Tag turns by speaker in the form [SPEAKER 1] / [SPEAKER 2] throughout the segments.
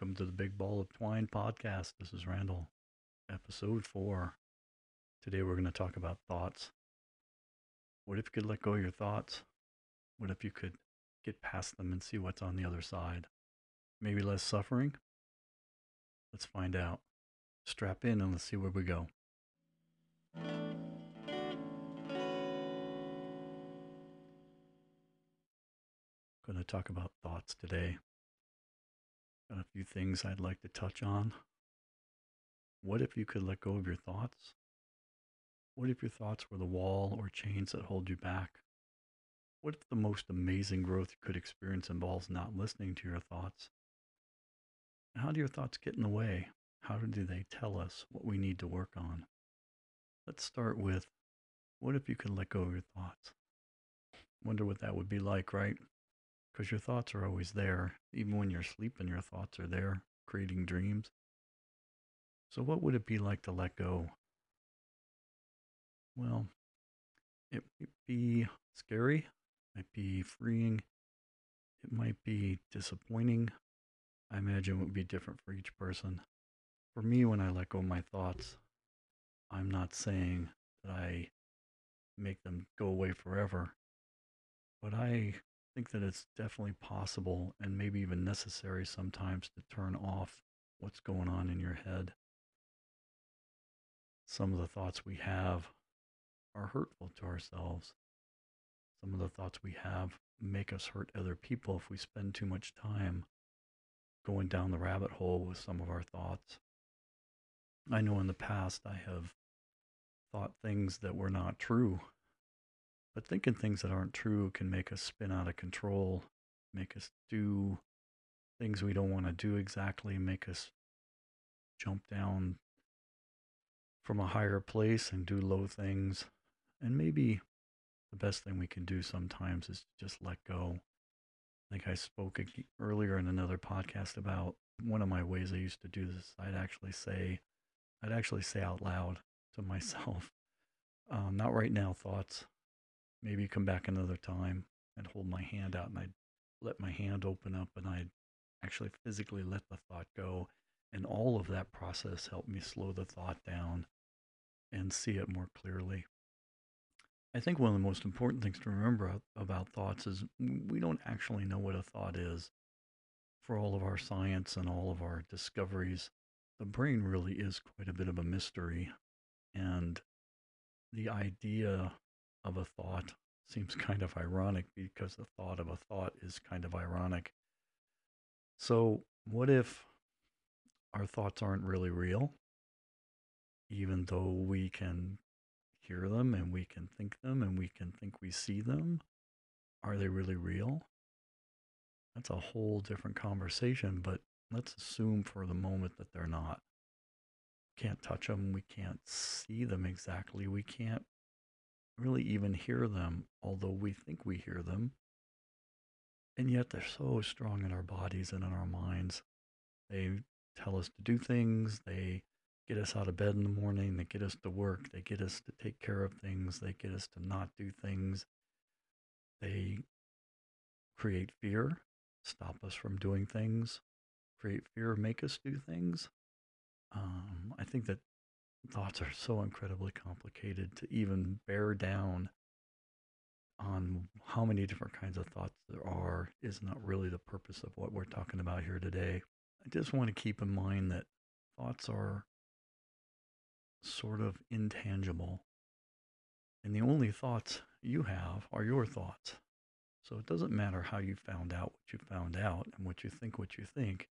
[SPEAKER 1] Welcome to the Big Ball of Twine podcast. This is Randall, episode four. Today we're going to talk about thoughts. What if you could let go of your thoughts? What if you could get past them and see what's on the other side? Maybe less suffering? Let's find out. Strap in and let's see where we go. Going to talk about thoughts today. Got a few things I'd like to touch on. What if you could let go of your thoughts? What if your thoughts were the wall or chains that hold you back? What if the most amazing growth you could experience involves not listening to your thoughts? How do your thoughts get in the way? How do they tell us what we need to work on? Let's start with what if you could let go of your thoughts? Wonder what that would be like, right? Because your thoughts are always there. Even when you're sleeping, your thoughts are there, creating dreams. So, what would it be like to let go? Well, it might be scary, it might be freeing, it might be disappointing. I imagine it would be different for each person. For me, when I let go of my thoughts, I'm not saying that I make them go away forever, but I think that it's definitely possible and maybe even necessary sometimes to turn off what's going on in your head. Some of the thoughts we have are hurtful to ourselves. Some of the thoughts we have make us hurt other people if we spend too much time going down the rabbit hole with some of our thoughts. I know in the past I have thought things that were not true but thinking things that aren't true can make us spin out of control, make us do things we don't want to do exactly, make us jump down from a higher place and do low things. And maybe the best thing we can do sometimes is just let go. I think I spoke earlier in another podcast about one of my ways I used to do this. I'd actually say, I'd actually say out loud to myself, um, not right now thoughts, maybe come back another time and hold my hand out and I'd let my hand open up and I'd actually physically let the thought go. And all of that process helped me slow the thought down and see it more clearly. I think one of the most important things to remember about thoughts is we don't actually know what a thought is. For all of our science and all of our discoveries, the brain really is quite a bit of a mystery. And the idea of a thought seems kind of ironic because the thought of a thought is kind of ironic. So, what if our thoughts aren't really real, even though we can hear them and we can think them and we can think we see them? Are they really real? That's a whole different conversation, but let's assume for the moment that they're not. Can't touch them, we can't see them exactly, we can't really even hear them, although we think we hear them. And yet they're so strong in our bodies and in our minds. They tell us to do things, they get us out of bed in the morning, they get us to work, they get us to take care of things, they get us to not do things. They create fear, stop us from doing things, create fear, make us do things. Um, I think that thoughts are so incredibly complicated to even bear down on how many different kinds of thoughts there are is not really the purpose of what we're talking about here today. I just want to keep in mind that thoughts are sort of intangible. And the only thoughts you have are your thoughts. So it doesn't matter how you found out what you found out and what you think what you think.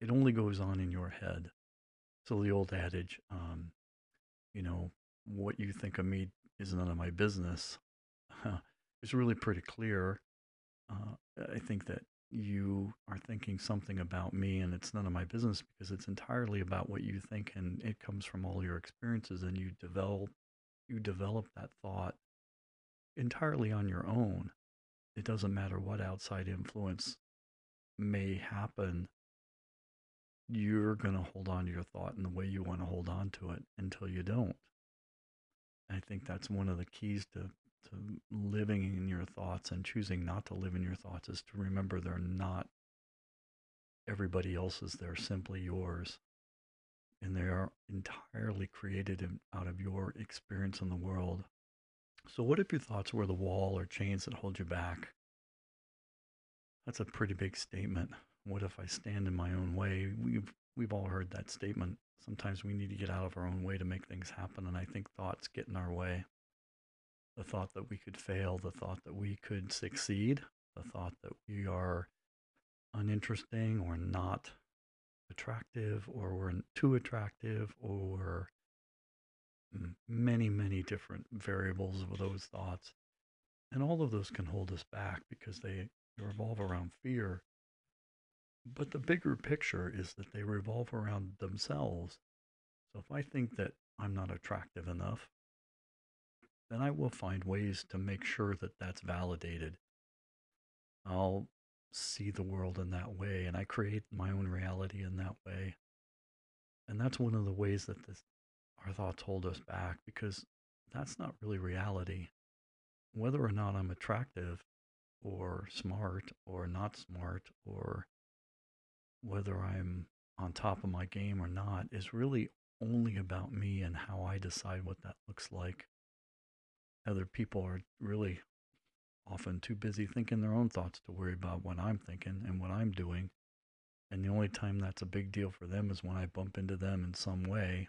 [SPEAKER 1] It only goes on in your head. So the old adage, um, you know, what you think of me is none of my business. it's really pretty clear. Uh, I think that you are thinking something about me and it's none of my business because it's entirely about what you think and it comes from all your experiences and you develop you develop that thought entirely on your own. It doesn't matter what outside influence may happen you're going to hold on to your thought in the way you want to hold on to it until you don't. I think that's one of the keys to, to living in your thoughts and choosing not to live in your thoughts is to remember they're not everybody else's, they're simply yours. And they are entirely created out of your experience in the world. So, what if your thoughts were the wall or chains that hold you back? That's a pretty big statement. What if I stand in my own way? We've we've all heard that statement. Sometimes we need to get out of our own way to make things happen, and I think thoughts get in our way. The thought that we could fail, the thought that we could succeed, the thought that we are uninteresting or not attractive or we're too attractive or many, many different variables of those thoughts. And all of those can hold us back because they revolve around fear. But the bigger picture is that they revolve around themselves. So if I think that I'm not attractive enough, then I will find ways to make sure that that's validated. I'll see the world in that way and I create my own reality in that way. And that's one of the ways that this, our thoughts hold us back because that's not really reality. Whether or not I'm attractive or smart or not smart or whether I'm on top of my game or not is really only about me and how I decide what that looks like. Other people are really often too busy thinking their own thoughts to worry about what I'm thinking and what I'm doing. And the only time that's a big deal for them is when I bump into them in some way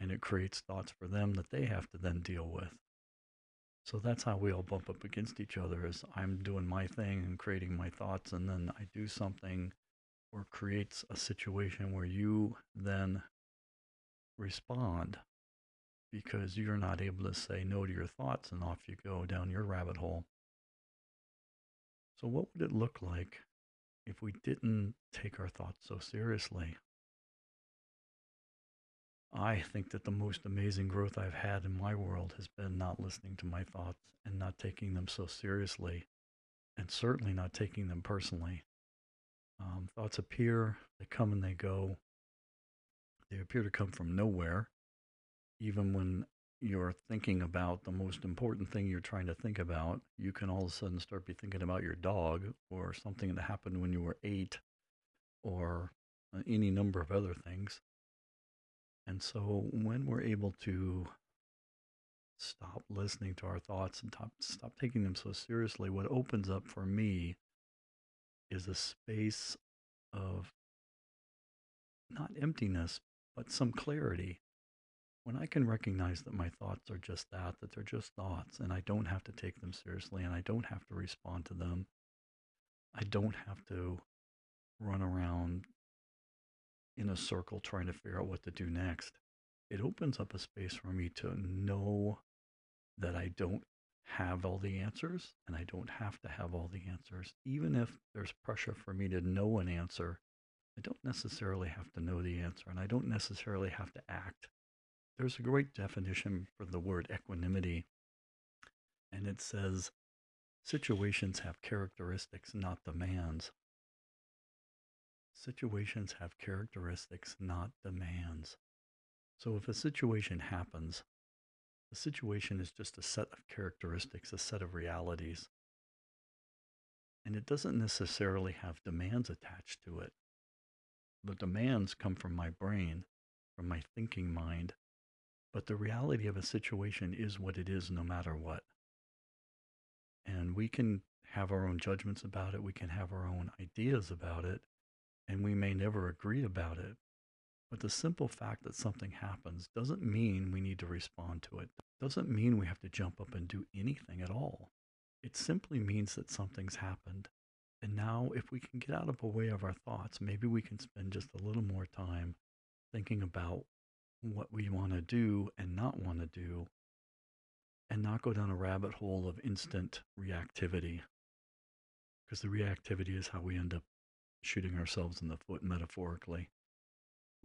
[SPEAKER 1] and it creates thoughts for them that they have to then deal with. So that's how we all bump up against each other is I'm doing my thing and creating my thoughts and then I do something or creates a situation where you then respond because you're not able to say no to your thoughts and off you go down your rabbit hole. So, what would it look like if we didn't take our thoughts so seriously? I think that the most amazing growth I've had in my world has been not listening to my thoughts and not taking them so seriously, and certainly not taking them personally. Um, thoughts appear, they come and they go. They appear to come from nowhere, even when you're thinking about the most important thing you're trying to think about, you can all of a sudden start be thinking about your dog or something that happened when you were eight or uh, any number of other things. And so when we're able to stop listening to our thoughts and stop, stop taking them so seriously, what opens up for me is a space of not emptiness, but some clarity when I can recognize that my thoughts are just that, that they're just thoughts, and I don't have to take them seriously and I don't have to respond to them, I don't have to run around in a circle trying to figure out what to do next. It opens up a space for me to know that I don't have all the answers and I don't have to have all the answers. Even if there's pressure for me to know an answer, I don't necessarily have to know the answer and I don't necessarily have to act there's a great definition for the word equanimity, and it says situations have characteristics, not demands. Situations have characteristics, not demands. So if a situation happens, the situation is just a set of characteristics, a set of realities. And it doesn't necessarily have demands attached to it. The demands come from my brain, from my thinking mind, but the reality of a situation is what it is no matter what. And we can have our own judgments about it, we can have our own ideas about it, and we may never agree about it. But the simple fact that something happens doesn't mean we need to respond to it. Doesn't mean we have to jump up and do anything at all. It simply means that something's happened. And now, if we can get out of the way of our thoughts, maybe we can spend just a little more time thinking about what we want to do and not want to do and not go down a rabbit hole of instant reactivity because the reactivity is how we end up shooting ourselves in the foot metaphorically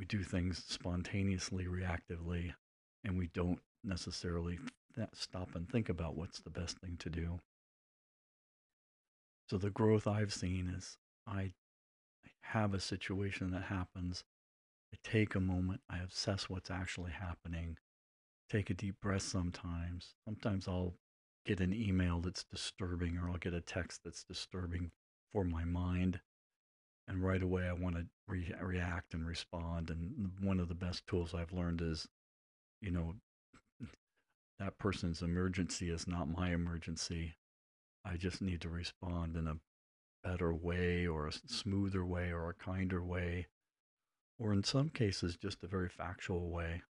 [SPEAKER 1] we do things spontaneously reactively and we don't necessarily stop and think about what's the best thing to do so the growth i've seen is i have a situation that happens I take a moment, I assess what's actually happening, take a deep breath sometimes. Sometimes I'll get an email that's disturbing or I'll get a text that's disturbing for my mind. And right away I want to re- react and respond. And one of the best tools I've learned is, you know, that person's emergency is not my emergency. I just need to respond in a better way or a smoother way or a kinder way, or in some cases, just a very factual way.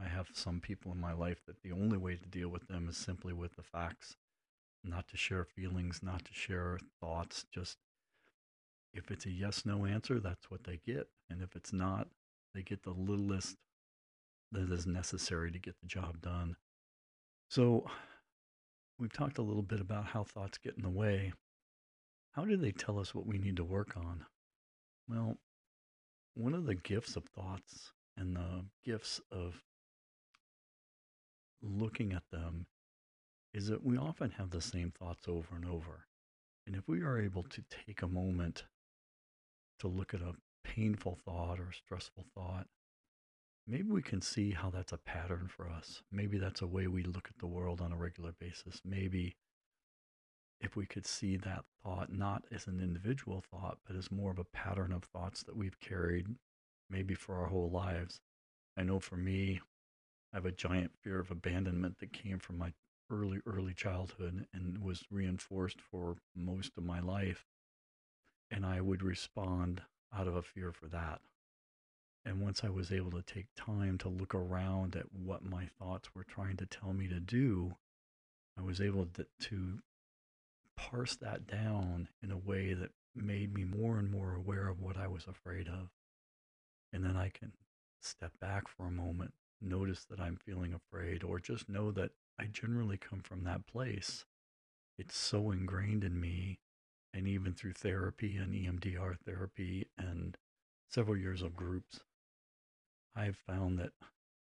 [SPEAKER 1] I have some people in my life that the only way to deal with them is simply with the facts, not to share feelings, not to share thoughts. Just if it's a yes no answer, that's what they get. And if it's not, they get the littlest that is necessary to get the job done. So, we've talked a little bit about how thoughts get in the way. How do they tell us what we need to work on? Well, one of the gifts of thoughts and the gifts of looking at them is that we often have the same thoughts over and over. And if we are able to take a moment to look at a painful thought or a stressful thought, maybe we can see how that's a pattern for us. Maybe that's a way we look at the world on a regular basis. Maybe if we could see that thought not as an individual thought, but as more of a pattern of thoughts that we've carried maybe for our whole lives. I know for me, I have a giant fear of abandonment that came from my early, early childhood and was reinforced for most of my life. And I would respond out of a fear for that. And once I was able to take time to look around at what my thoughts were trying to tell me to do, I was able to, to parse that down in a way that made me more and more aware of what I was afraid of. And then I can step back for a moment notice that I'm feeling afraid or just know that I generally come from that place. It's so ingrained in me. Even through therapy and EMDR therapy and several years of groups, I've found that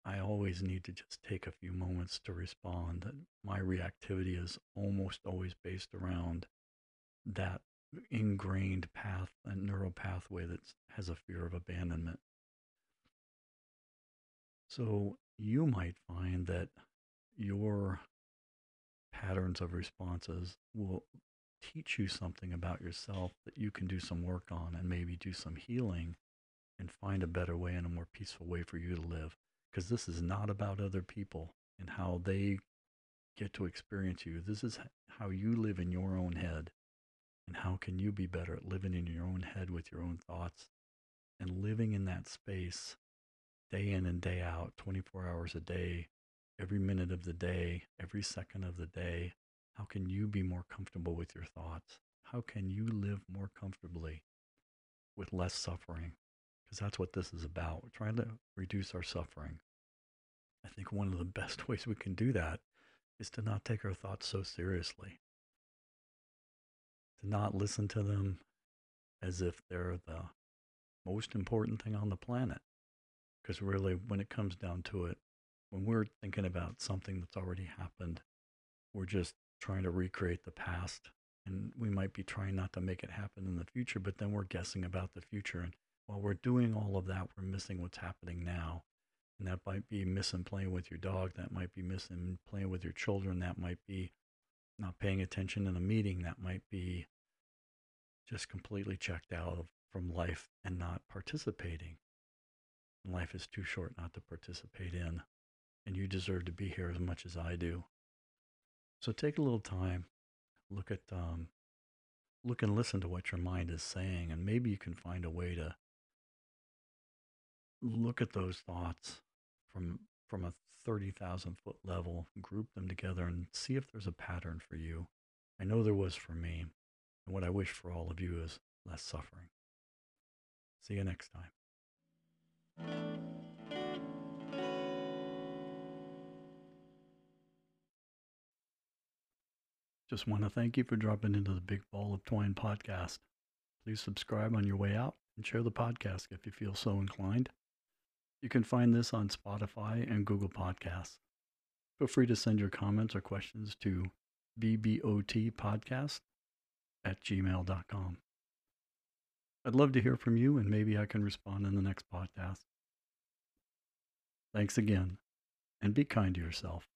[SPEAKER 1] I always need to just take a few moments to respond. That my reactivity is almost always based around that ingrained path and neural pathway that has a fear of abandonment. So you might find that your patterns of responses will teach you something about yourself that you can do some work on and maybe do some healing and find a better way and a more peaceful way for you to live. Because this is not about other people and how they get to experience you. This is how you live in your own head. And how can you be better at living in your own head with your own thoughts and living in that space day in and day out, 24 hours a day, every minute of the day, every second of the day? How can you be more comfortable with your thoughts? How can you live more comfortably with less suffering? Because that's what this is about. We're trying to reduce our suffering. I think one of the best ways we can do that is to not take our thoughts so seriously, to not listen to them as if they're the most important thing on the planet. Because really, when it comes down to it, when we're thinking about something that's already happened, we're just trying to recreate the past. And we might be trying not to make it happen in the future, but then we're guessing about the future. And while we're doing all of that, we're missing what's happening now. And that might be missing playing with your dog. That might be missing playing with your children. That might be not paying attention in a meeting. That might be just completely checked out of, from life and not participating. Life is too short not to participate in, and you deserve to be here as much as I do. So take a little time, look at, um, look and listen to what your mind is saying, and maybe you can find a way to look at those thoughts from from a 30,000 foot level, group them together, and see if there's a pattern for you. I know there was for me, and what I wish for all of you is less suffering. See you next time. Just want to thank you for dropping into the Big Ball of Twine podcast. Please subscribe on your way out and share the podcast if you feel so inclined. You can find this on Spotify and Google Podcasts. Feel free to send your comments or questions to bbotpodcast at gmail.com. I'd love to hear from you, and maybe I can respond in the next podcast. Thanks again, and be kind to yourself.